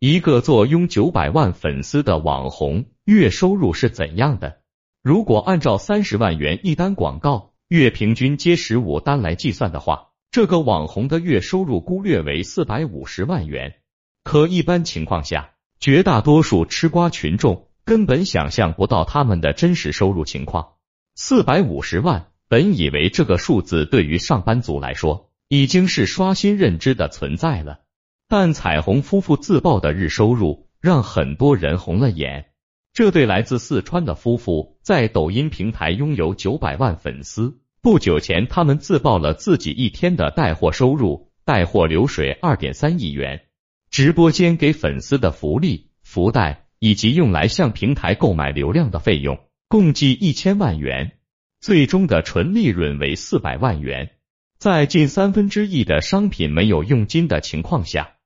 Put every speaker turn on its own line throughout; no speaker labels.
一个坐拥九百万粉丝的网红，月收入是怎样的？如果按照三十万元一单广告，月平均接十五单来计算的话，这个网红的月收入估略为四百五十万元。可一般情况下，绝大多数吃瓜群众根本想象不到他们的真实收入情况。四百五十万，本以为这个数字对于上班族来说已经是刷新认知的存在了。但彩虹夫妇自曝的日收入让很多人红了眼。这对来自四川的夫妇在抖音平台拥有九百万粉丝。不久前，他们自曝了自己一天的带货收入，带货流水二点三亿元。直播间给粉丝的福利、福袋以及用来向平台购买流量的费用，共计一千万元。最终的纯利润为四百万元。在近三分之一的商品没有佣金的情况下。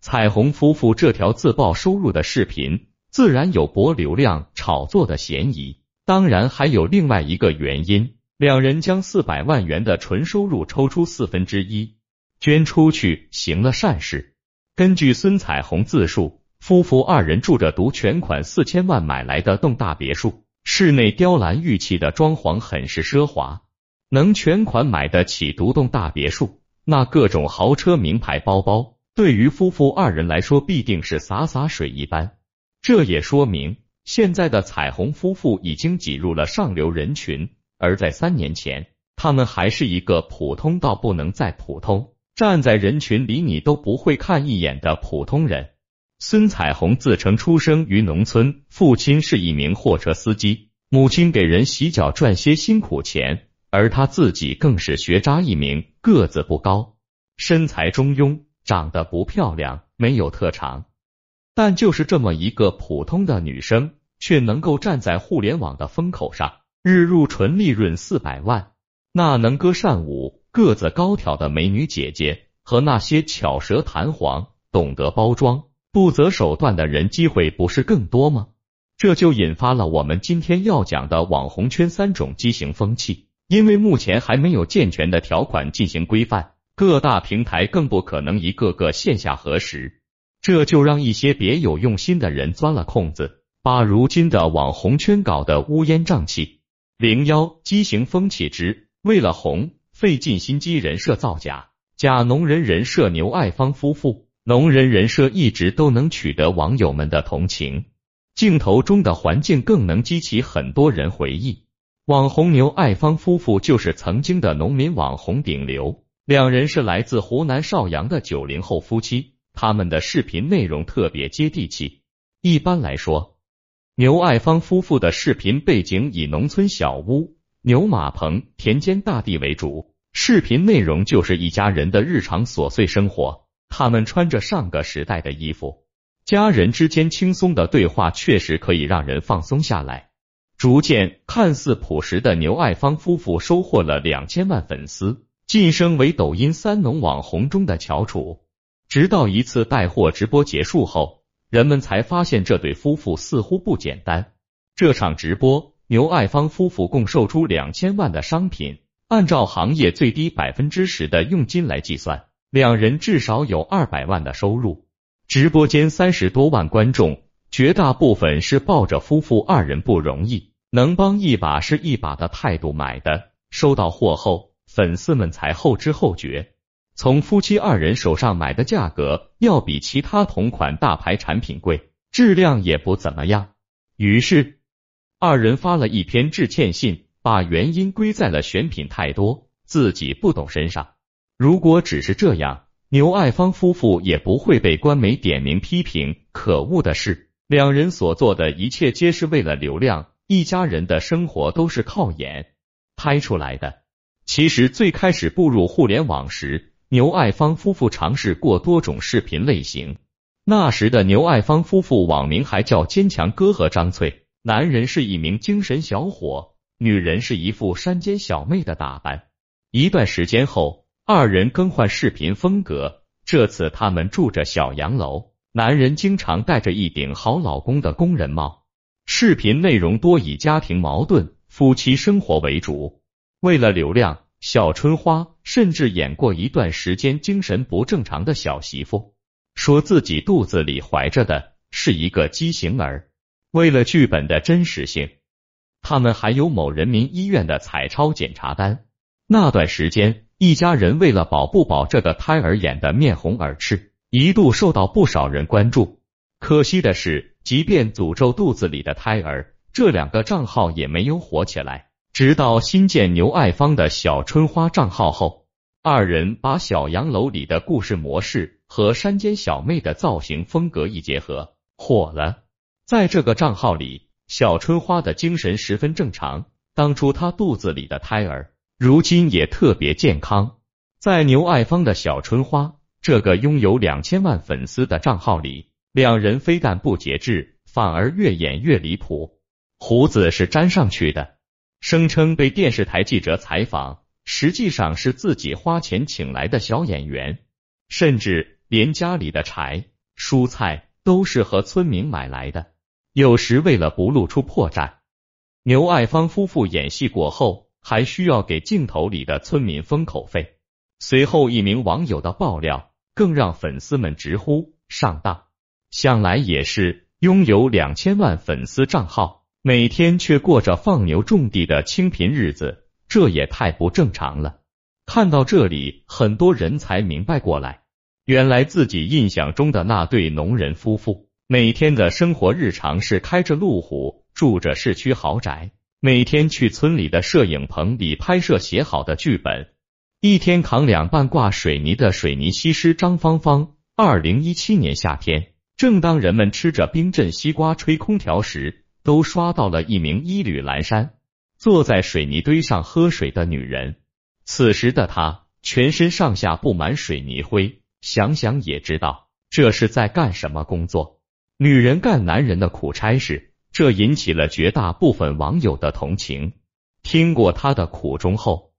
彩虹夫妇这条自曝收入的视频，自然有博流量、炒作的嫌疑。当然，还有另外一个原因，两人将四百万元的纯收入抽出四分之一捐出去，行了善事。根据孙彩虹自述，夫妇二人住着独全款四千万买来的栋大别墅，室内雕栏玉砌的装潢很是奢华。能全款买得起独栋大别墅，那各种豪车、名牌包包。对于夫妇二人来说，必定是洒洒水一般。这也说明，现在的彩虹夫妇已经挤入了上流人群，而在三年前，他们还是一个普通到不能再普通，站在人群里你都不会看一眼的普通人。孙彩虹自称出生于农村，父亲是一名货车司机，母亲给人洗脚赚些辛苦钱，而他自己更是学渣一名，个子不高，身材中庸。长得不漂亮，没有特长，但就是这么一个普通的女生，却能够站在互联网的风口上，日入纯利润四百万。那能歌善舞、个子高挑的美女姐姐，和那些巧舌弹簧、懂得包装、不择手段的人，机会不是更多吗？这就引发了我们今天要讲的网红圈三种畸形风气，因为目前还没有健全的条款进行规范。各大平台更不可能一个个线下核实，这就让一些别有用心的人钻了空子，把如今的网红圈搞得乌烟瘴气。零幺畸形风气之为了红，费尽心机人设造假，假农人人设牛爱芳夫妇，农人人设一直都能取得网友们的同情，镜头中的环境更能激起很多人回忆。网红牛爱芳夫妇就是曾经的农民网红顶流。两人是来自湖南邵阳的九零后夫妻，他们的视频内容特别接地气。一般来说，牛爱芳夫妇的视频背景以农村小屋、牛马棚、田间大地为主，视频内容就是一家人的日常琐碎生活。他们穿着上个时代的衣服，家人之间轻松的对话确实可以让人放松下来。逐渐，看似朴实的牛爱芳夫妇收获了两千万粉丝。晋升为抖音三农网红中的翘楚，直到一次带货直播结束后，人们才发现这对夫妇似乎不简单。这场直播，牛爱芳夫妇共售出两千万的商品，按照行业最低百分之十的佣金来计算，两人至少有二百万的收入。直播间三十多万观众，绝大部分是抱着夫妇二人不容易，能帮一把是一把的态度买的。收到货后。粉丝们才后知后觉，从夫妻二人手上买的价格要比其他同款大牌产品贵，质量也不怎么样。于是二人发了一篇致歉信，把原因归在了选品太多，自己不懂身上。如果只是这样，牛爱芳夫妇也不会被官媒点名批评。可恶的是，两人所做的一切皆是为了流量，一家人的生活都是靠演拍出来的。其实最开始步入互联网时，牛爱芳夫妇尝试过多种视频类型。那时的牛爱芳夫妇网名还叫坚强哥和张翠，男人是一名精神小伙，女人是一副山间小妹的打扮。一段时间后，二人更换视频风格，这次他们住着小洋楼，男人经常戴着一顶好老公的工人帽。视频内容多以家庭矛盾、夫妻生活为主。为了流量，小春花甚至演过一段时间精神不正常的小媳妇。说自己肚子里怀着的是一个畸形儿。为了剧本的真实性，他们还有某人民医院的彩超检查单。那段时间，一家人为了保不保这个胎儿演的面红耳赤，一度受到不少人关注。可惜的是，即便诅咒肚子里的胎儿，这两个账号也没有火起来。直到新建牛爱芳的小春花账号后，二人把小洋楼里的故事模式和山间小妹的造型风格一结合，火了。在这个账号里，小春花的精神十分正常，当初她肚子里的胎儿，如今也特别健康。在牛爱芳的小春花这个拥有两千万粉丝的账号里，两人非但不节制，反而越演越离谱，胡子是粘上去的。声称被电视台记者采访，实际上是自己花钱请来的小演员，甚至连家里的柴、蔬菜都是和村民买来的。有时为了不露出破绽，牛爱芳夫妇演戏过后还需要给镜头里的村民封口费。随后一名网友的爆料，更让粉丝们直呼上当。想来也是，拥有两千万粉丝账号。每天却过着放牛种地的清贫日子，这也太不正常了。看到这里，很多人才明白过来，原来自己印象中的那对农人夫妇，每天的生活日常是开着路虎，住着市区豪宅，每天去村里的摄影棚里拍摄写好的剧本，一天扛两半挂水泥的水泥西施张芳芳。二零一七年夏天，正当人们吃着冰镇西瓜吹空调时。都刷到了一名衣履阑珊、坐在水泥堆上喝水的女人。此时的她全身上下布满水泥灰，想想也知道这是在干什么工作。女人干男人的苦差事，这引起了绝大部分网友的同情。听过她的苦衷后，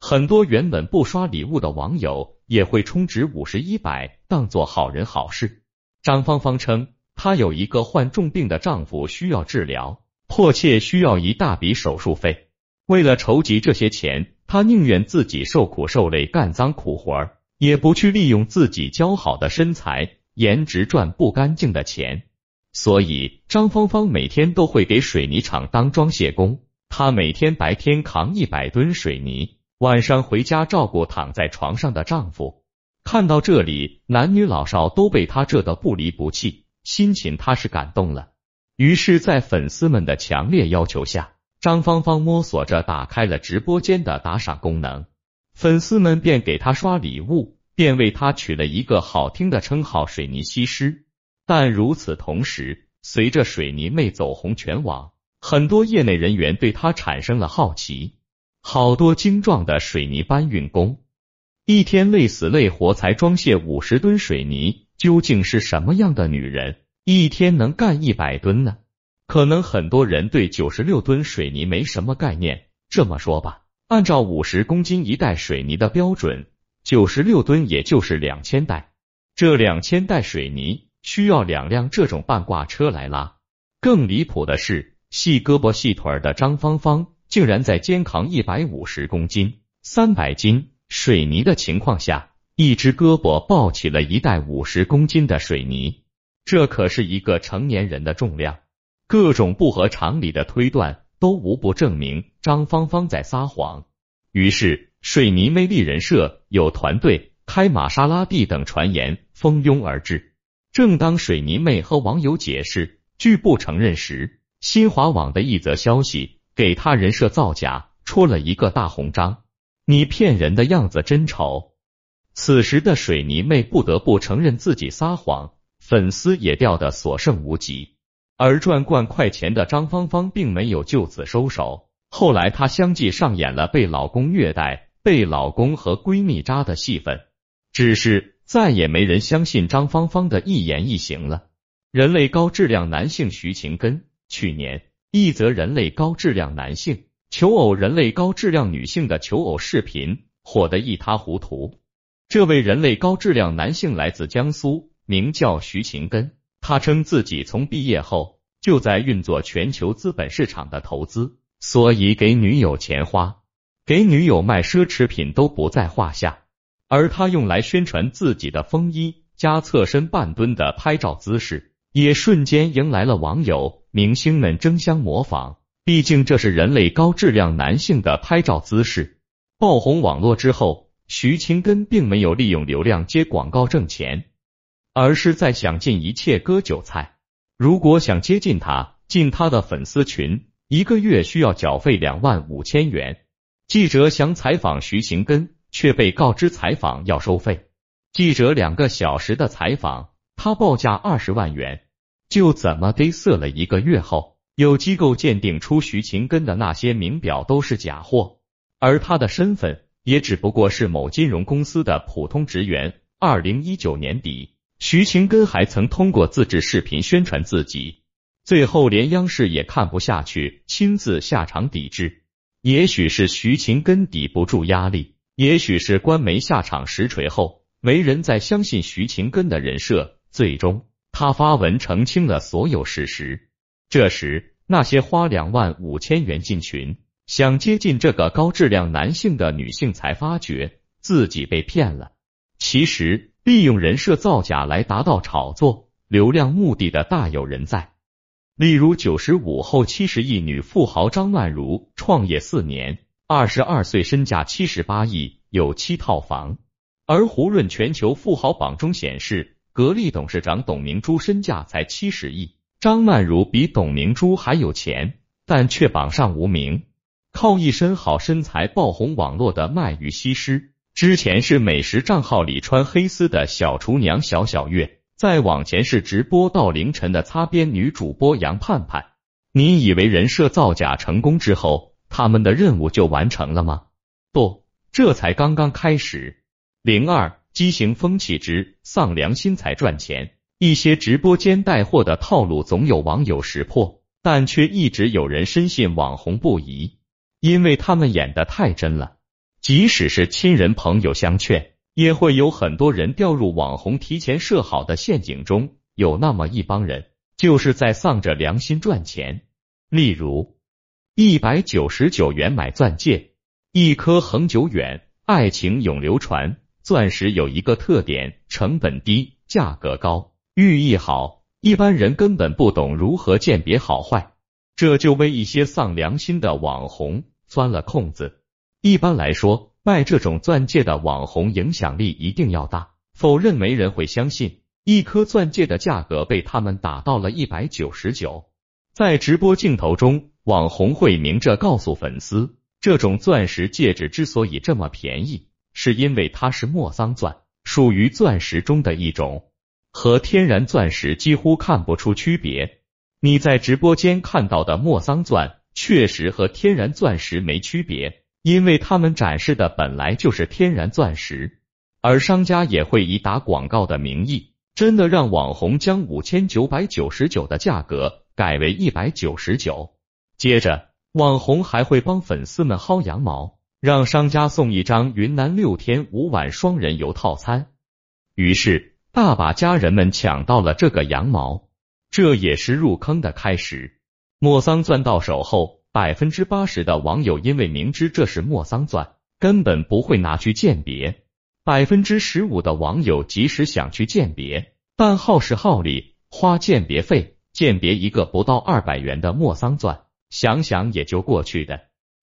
很多原本不刷礼物的网友也会充值五十一百，当做好人好事。张芳芳称。她有一个患重病的丈夫需要治疗，迫切需要一大笔手术费。为了筹集这些钱，她宁愿自己受苦受累干脏苦活，也不去利用自己姣好的身材、颜值赚不干净的钱。所以，张芳芳每天都会给水泥厂当装卸工。她每天白天扛一百吨水泥，晚上回家照顾躺在床上的丈夫。看到这里，男女老少都被她这的不离不弃。心情他是感动了，于是，在粉丝们的强烈要求下，张芳芳摸索着打开了直播间的打赏功能，粉丝们便给他刷礼物，便为他取了一个好听的称号“水泥西施”。但如此同时，随着水泥妹走红全网，很多业内人员对他产生了好奇。好多精壮的水泥搬运工，一天累死累活才装卸五十吨水泥。究竟是什么样的女人，一天能干一百吨呢？可能很多人对九十六吨水泥没什么概念。这么说吧，按照五十公斤一袋水泥的标准，九十六吨也就是两千袋。这两千袋水泥需要两辆这种半挂车来拉。更离谱的是，细胳膊细腿的张芳芳竟然在肩扛一百五十公斤、三百斤水泥的情况下。一只胳膊抱起了一袋五十公斤的水泥，这可是一个成年人的重量。各种不合常理的推断都无不证明张芳芳在撒谎。于是，水泥魅力人设有团队开玛莎拉蒂等传言蜂拥而至。正当水泥妹和网友解释拒不承认时，新华网的一则消息给他人设造假戳了一个大红章。你骗人的样子真丑。此时的水泥妹不得不承认自己撒谎，粉丝也掉得所剩无几。而赚惯快钱的张芳芳并没有就此收手，后来她相继上演了被老公虐待、被老公和闺蜜扎的戏份，只是再也没人相信张芳芳的一言一行了。人类高质量男性徐勤根，去年一则人类高质量男性求偶人类高质量女性的求偶视频火得一塌糊涂。这位人类高质量男性来自江苏，名叫徐勤根。他称自己从毕业后就在运作全球资本市场的投资，所以给女友钱花，给女友卖奢侈品都不在话下。而他用来宣传自己的风衣加侧身半蹲的拍照姿势，也瞬间迎来了网友、明星们争相模仿。毕竟这是人类高质量男性的拍照姿势。爆红网络之后，徐勤根并没有利用流量接广告挣钱，而是在想尽一切割韭菜。如果想接近他，进他的粉丝群，一个月需要缴费两万五千元。记者想采访徐勤根，却被告知采访要收费。记者两个小时的采访，他报价二十万元，就怎么得瑟了一个月后。有机构鉴定出徐勤根的那些名表都是假货，而他的身份也只不过是某金融公司的普通职员。二零一九年底，徐勤根还曾通过自制视频宣传自己，最后连央视也看不下去，亲自下场抵制。也许是徐勤根抵不住压力，也许是官媒下场实锤后，没人再相信徐勤根的人设，最终他发文澄清了所有事实。这时，那些花两万五千元进群想接近这个高质量男性的女性才发觉自己被骗了。其实，利用人设造假来达到炒作流量目的的大有人在。例如，九十五后七十亿女富豪张曼如创业四年，二十二岁身价七十八亿，有七套房。而胡润全球富豪榜中显示，格力董事长董明珠身价才七十亿。张曼如比董明珠还有钱，但却榜上无名。靠一身好身材爆红网络的卖鱼西施，之前是美食账号里穿黑丝的小厨娘小小月，再往前是直播到凌晨的擦边女主播杨盼盼。你以为人设造假成功之后，他们的任务就完成了吗？不，这才刚刚开始。零二畸形风气之丧良心才赚钱。一些直播间带货的套路总有网友识破，但却一直有人深信网红不疑，因为他们演的太真了。即使是亲人朋友相劝，也会有很多人掉入网红提前设好的陷阱中。有那么一帮人，就是在丧着良心赚钱。例如，一百九十九元买钻戒，一颗恒久远，爱情永流传。钻石有一个特点，成本低，价格高。寓意好，一般人根本不懂如何鉴别好坏，这就为一些丧良心的网红钻了空子。一般来说，卖这种钻戒的网红影响力一定要大，否认没人会相信一颗钻戒的价格被他们打到了一百九十九。在直播镜头中，网红会明着告诉粉丝，这种钻石戒指之所以这么便宜，是因为它是莫桑钻，属于钻石中的一种。和天然钻石几乎看不出区别。你在直播间看到的莫桑钻，确实和天然钻石没区别，因为他们展示的本来就是天然钻石。而商家也会以打广告的名义，真的让网红将五千九百九十九的价格改为一百九十九。接着，网红还会帮粉丝们薅羊毛，让商家送一张云南六天五晚双人游套餐。于是。大把家人们抢到了这个羊毛，这也是入坑的开始。莫桑钻到手后，百分之八十的网友因为明知这是莫桑钻，根本不会拿去鉴别；百分之十五的网友即使想去鉴别，但耗时耗力，花鉴别费，鉴别一个不到二百元的莫桑钻，想想也就过去的。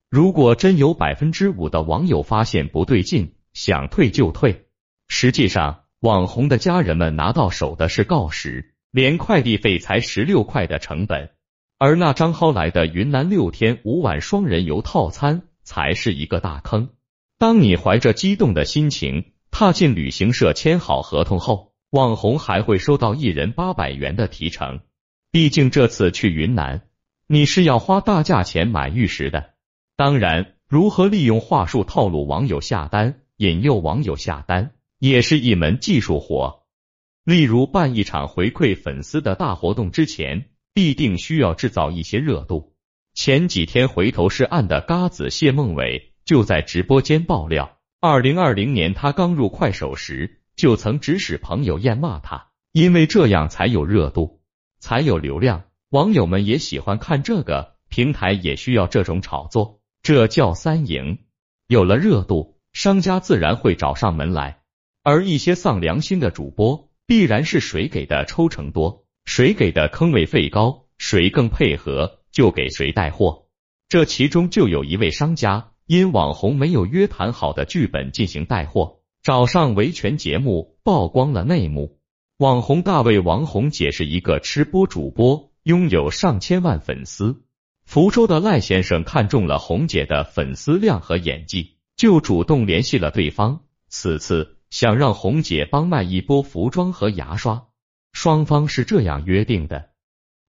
如果真有百分之五的网友发现不对劲，想退就退，实际上。网红的家人们拿到手的是锆石，连快递费才十六块的成本，而那张薅来的云南六天五晚双人游套餐才是一个大坑。当你怀着激动的心情踏进旅行社签好合同后，网红还会收到一人八百元的提成。毕竟这次去云南，你是要花大价钱买玉石的。当然，如何利用话术套路网友下单，引诱网友下单。也是一门技术活。例如办一场回馈粉丝的大活动之前，必定需要制造一些热度。前几天回头是岸的嘎子谢孟伟就在直播间爆料，二零二零年他刚入快手时，就曾指使朋友艳骂他，因为这样才有热度，才有流量。网友们也喜欢看这个，平台也需要这种炒作，这叫三赢。有了热度，商家自然会找上门来。而一些丧良心的主播，必然是谁给的抽成多，谁给的坑位费高，谁更配合就给谁带货。这其中就有一位商家因网红没有约谈好的剧本进行带货，找上维权节目曝光了内幕。网红大卫王红姐是一个吃播主播，拥有上千万粉丝。福州的赖先生看中了红姐的粉丝量和演技，就主动联系了对方。此次想让红姐帮卖一波服装和牙刷，双方是这样约定的：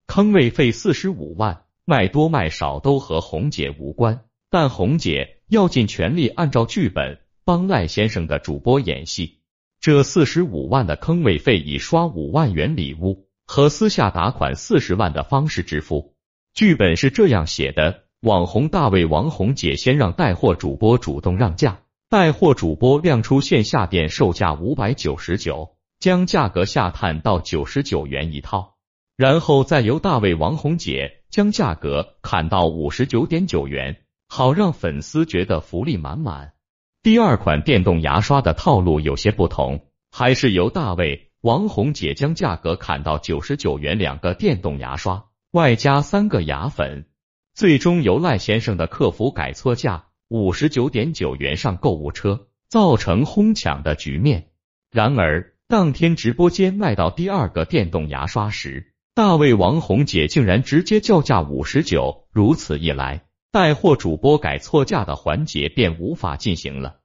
坑位费四十五万，卖多卖少都和红姐无关，但红姐要尽全力按照剧本帮赖先生的主播演戏。这四十五万的坑位费以刷五万元礼物和私下打款四十万的方式支付。剧本是这样写的：网红大卫王红姐先让带货主播主动让价，带货主播亮出线下店售价五百九十九，将价格下探到九十九元一套，然后再由大卫王红姐将价格砍到五十九点九元，好让粉丝觉得福利满满。第二款电动牙刷的套路有些不同，还是由大卫王红姐将价格砍到九十九元两个电动牙刷。外加三个牙粉，最终由赖先生的客服改错价五十九点九元上购物车，造成哄抢的局面。然而当天直播间卖到第二个电动牙刷时，大卫王红姐竟然直接叫价五十九，如此一来，带货主播改错价的环节便无法进行了。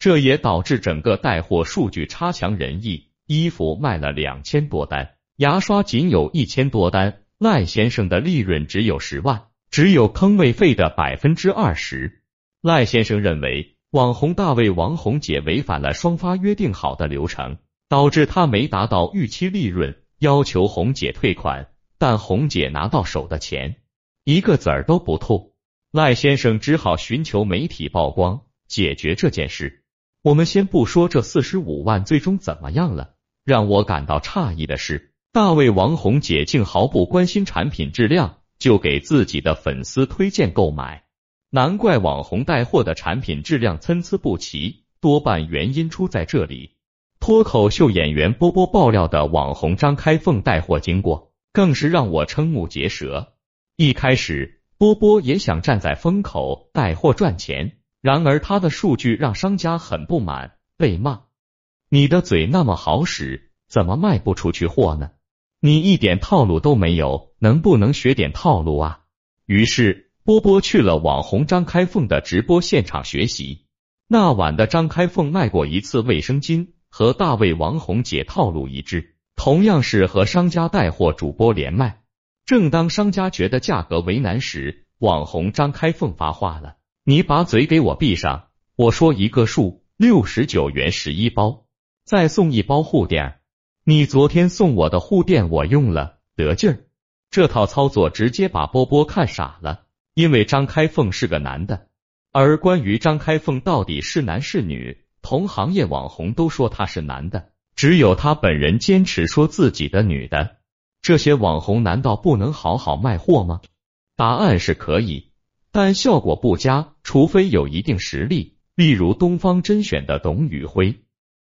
这也导致整个带货数据差强人意，衣服卖了两千多单，牙刷仅有一千多单。赖先生的利润只有十万，只有坑位费的百分之二十。赖先生认为，网红大卫王红姐违反了双方约定好的流程，导致他没达到预期利润，要求红姐退款。但红姐拿到手的钱一个子儿都不吐，赖先生只好寻求媒体曝光解决这件事。我们先不说这四十五万最终怎么样了，让我感到诧异的是。大卫王红姐竟毫不关心产品质量，就给自己的粉丝推荐购买。难怪网红带货的产品质量参差不齐，多半原因出在这里。脱口秀演员波波爆料的网红张开凤带货经过，更是让我瞠目结舌。一开始，波波也想站在风口带货赚钱，然而他的数据让商家很不满，被骂：“你的嘴那么好使，怎么卖不出去货呢？”你一点套路都没有，能不能学点套路啊？于是波波去了网红张开凤的直播现场学习。那晚的张开凤卖过一次卫生巾，和大卫王红姐套路一致，同样是和商家带货主播连麦。正当商家觉得价格为难时，网红张开凤发话了：“你把嘴给我闭上，我说一个数，六十九元十一包，再送一包护垫。”你昨天送我的护垫我用了，得劲儿。这套操作直接把波波看傻了，因为张开凤是个男的。而关于张开凤到底是男是女，同行业网红都说他是男的，只有他本人坚持说自己的女的。这些网红难道不能好好卖货吗？答案是可以，但效果不佳，除非有一定实力，例如东方甄选的董宇辉。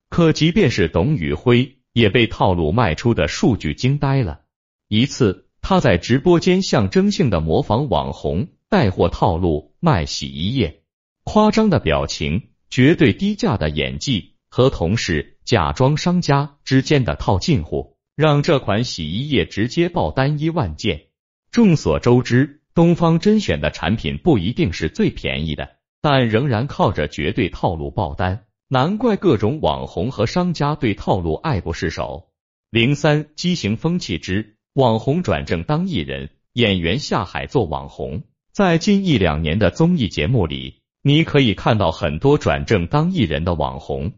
可即便是董宇辉。也被套路卖出的数据惊呆了。一次，他在直播间象征性的模仿网红带货套路卖洗衣液，夸张的表情、绝对低价的演技和同事假装商家之间的套近乎，让这款洗衣液直接爆单一万件。众所周知，东方甄选的产品不一定是最便宜的，但仍然靠着绝对套路爆单。难怪各种网红和商家对套路爱不释手。零三畸形风气之网红转正当艺人，演员下海做网红。在近一两年的综艺节目里，你可以看到很多转正当艺人的网红。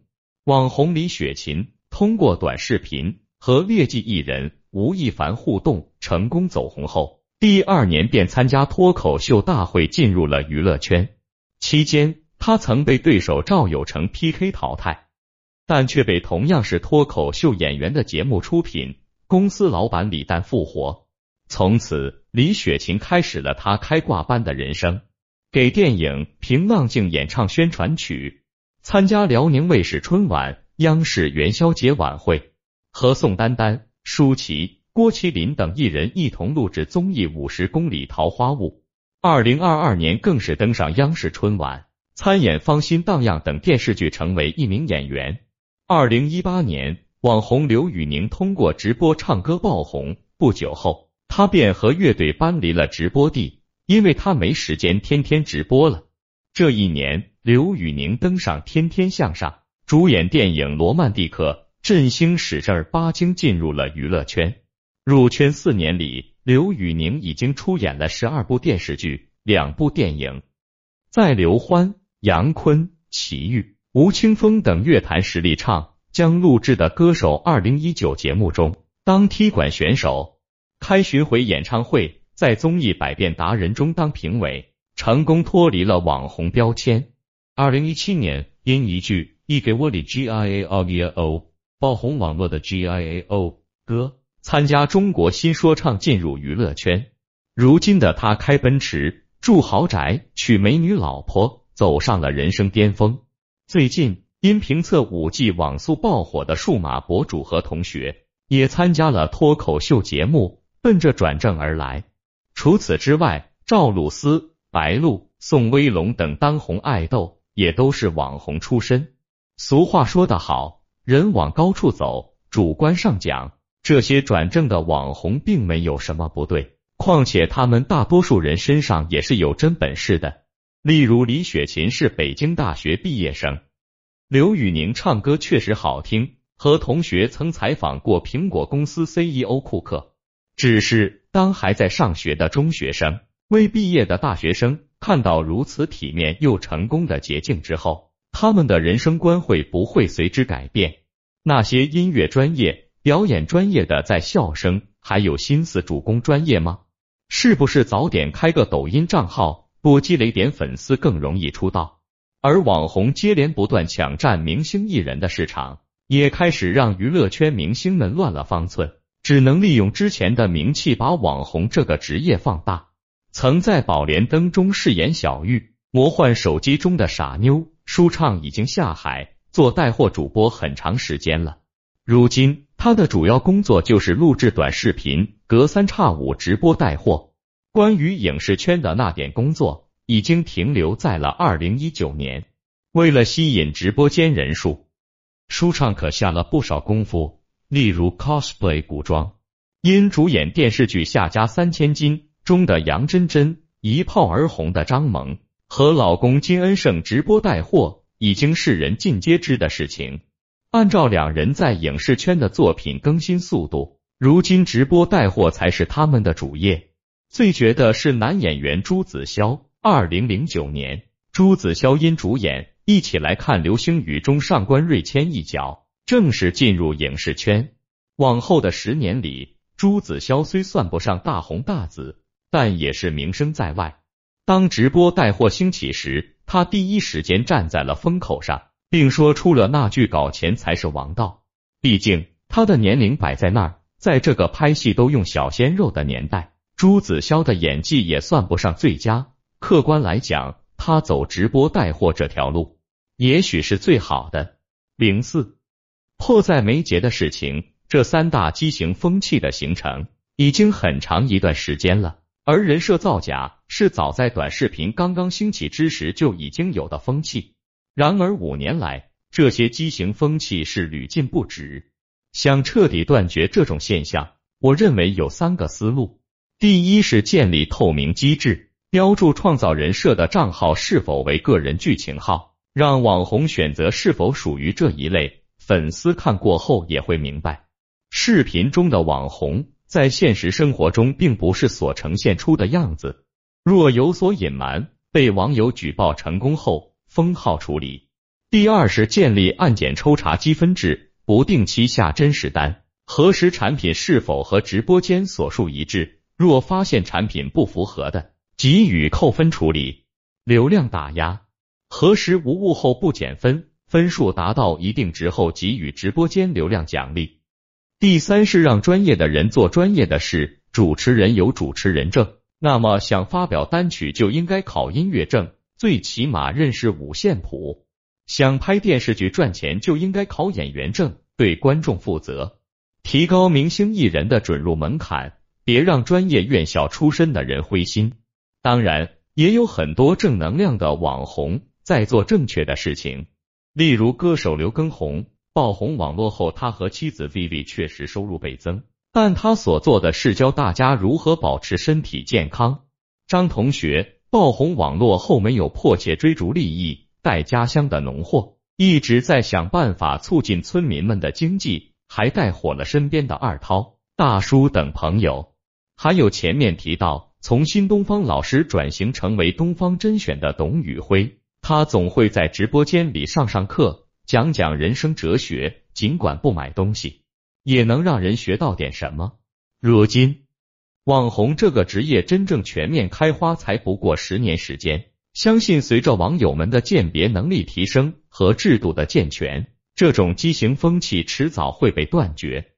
网红李雪琴通过短视频和劣迹艺人吴亦凡互动，成功走红后，第二年便参加脱口秀大会，进入了娱乐圈。期间。他曾被对手赵有成 PK 淘汰，但却被同样是脱口秀演员的节目出品公司老板李诞复活。从此，李雪琴开始了她开挂般的人生，给电影《平浪静》演唱宣传曲，参加辽宁卫视春晚、央视元宵节晚会，和宋丹丹、舒淇、郭麒麟等艺人一同录制综艺《五十公里桃花坞》。二零二二年更是登上央视春晚，参演《芳心荡漾》等电视剧，成为一名演员。二零一八年，网红刘宇宁通过直播唱歌爆红，不久后，他便和乐队搬离了直播地，因为他没时间天天直播了。这一年，刘宇宁登上《天天向上》，主演电影《罗曼蒂克》，振兴使正儿八经进入了娱乐圈。入圈四年里。刘宇宁已经出演了十二部电视剧、两部电影，在刘欢、杨坤、齐豫、吴青峰等乐坛实力唱将录制的《歌手二零一九》节目中当踢馆选手，开巡回演唱会，在综艺百变达人中当评委，成功脱离了网红标签。二零一七年，因一句“一给我里 G I A O G I A O” 爆红网络的 G I A O 歌。参加中国新说唱进入娱乐圈，如今的他开奔驰、住豪宅、娶美女老婆，走上了人生巅峰。最近因评测五 G 网速爆火的数码博主和同学，也参加了脱口秀节目，奔着转正而来。除此之外，赵露思、白鹿、宋威龙等当红爱豆也都是网红出身。俗话说得好，人往高处走，主观上讲。这些转正的网红并没有什么不对，况且他们大多数人身上也是有真本事的。例如李雪琴是北京大学毕业生，刘宇宁唱歌确实好听，和同学曾采访过苹果公司 CEO 库克。只是当还在上学的中学生、未毕业的大学生看到如此体面又成功的捷径之后，他们的人生观会不会随之改变？那些音乐专业。表演专业的在校生还有心思主攻专业吗？是不是早点开个抖音账号，多积累点粉丝更容易出道？而网红接连不断抢占明星艺人的市场，也开始让娱乐圈明星们乱了方寸，只能利用之前的名气把网红这个职业放大。曾在《宝莲灯》中饰演小玉、魔幻手机中的傻妞，舒畅已经下海做带货主播很长时间了，如今。他的主要工作就是录制短视频，隔三差五直播带货。关于影视圈的那点工作，已经停留在了二零一九年。为了吸引直播间人数，舒畅可下了不少功夫。例如 cosplay 古装，因主演电视剧《夏家三千金》中的杨真真，一炮而红的张萌和老公金恩胜直播带货，已经是人尽皆知的事情。按照两人在影视圈的作品更新速度，如今直播带货才是他们的主业。最绝的是男演员朱子骁，二零零九年，朱子骁因主演《一起来看流星雨》中上官瑞谦一角，正式进入影视圈。往后的十年里，朱子骁虽算不上大红大紫，但也是名声在外。当直播带货兴起时，他第一时间站在了风口上。并说出了那句“搞钱才是王道”。毕竟他的年龄摆在那儿，在这个拍戏都用小鲜肉的年代，朱子骁的演技也算不上最佳。客观来讲，他走直播带货这条路，也许是最好的。零四，迫在眉睫的事情，这三大畸形风气的形成已经很长一段时间了，而人设造假是早在短视频刚刚兴起之时就已经有的风气。然而五年来，这些畸形风气是屡禁不止。想彻底断绝这种现象，我认为有三个思路：第一是建立透明机制，标注创造人设的账号是否为个人剧情号，让网红选择是否属于这一类，粉丝看过后也会明白，视频中的网红在现实生活中并不是所呈现出的样子。若有所隐瞒，被网友举报成功后。封号处理。第二是建立案件抽查积分制，不定期下真实单，核实产品是否和直播间所述一致。若发现产品不符合的，给予扣分处理。流量打压，核实无误后不减分，分数达到一定值后给予直播间流量奖励。第三是让专业的人做专业的事，主持人有主持人证，那么想发表单曲就应该考音乐证。最起码认识五线谱，想拍电视剧赚钱就应该考演员证，对观众负责。提高明星艺人的准入门槛，别让专业院校出身的人灰心。当然，也有很多正能量的网红在做正确的事情，例如歌手刘畊宏爆红网络后，他和妻子 Vivi 确实收入倍增，但他所做的是教大家如何保持身体健康。张同学爆红网络后，没有迫切追逐利益，带家乡的农货，一直在想办法促进村民们的经济。还带火了身边的二涛、大叔等朋友，还有前面提到从新东方老师转型成为东方甄选的董宇辉，他总会在直播间里上上课，讲讲人生哲学，尽管不买东西，也能让人学到点什么。如今，网红这个职业真正全面开花才不过十年时间，相信随着网友们的鉴别能力提升和制度的健全。这种畸形风气迟早会被断绝。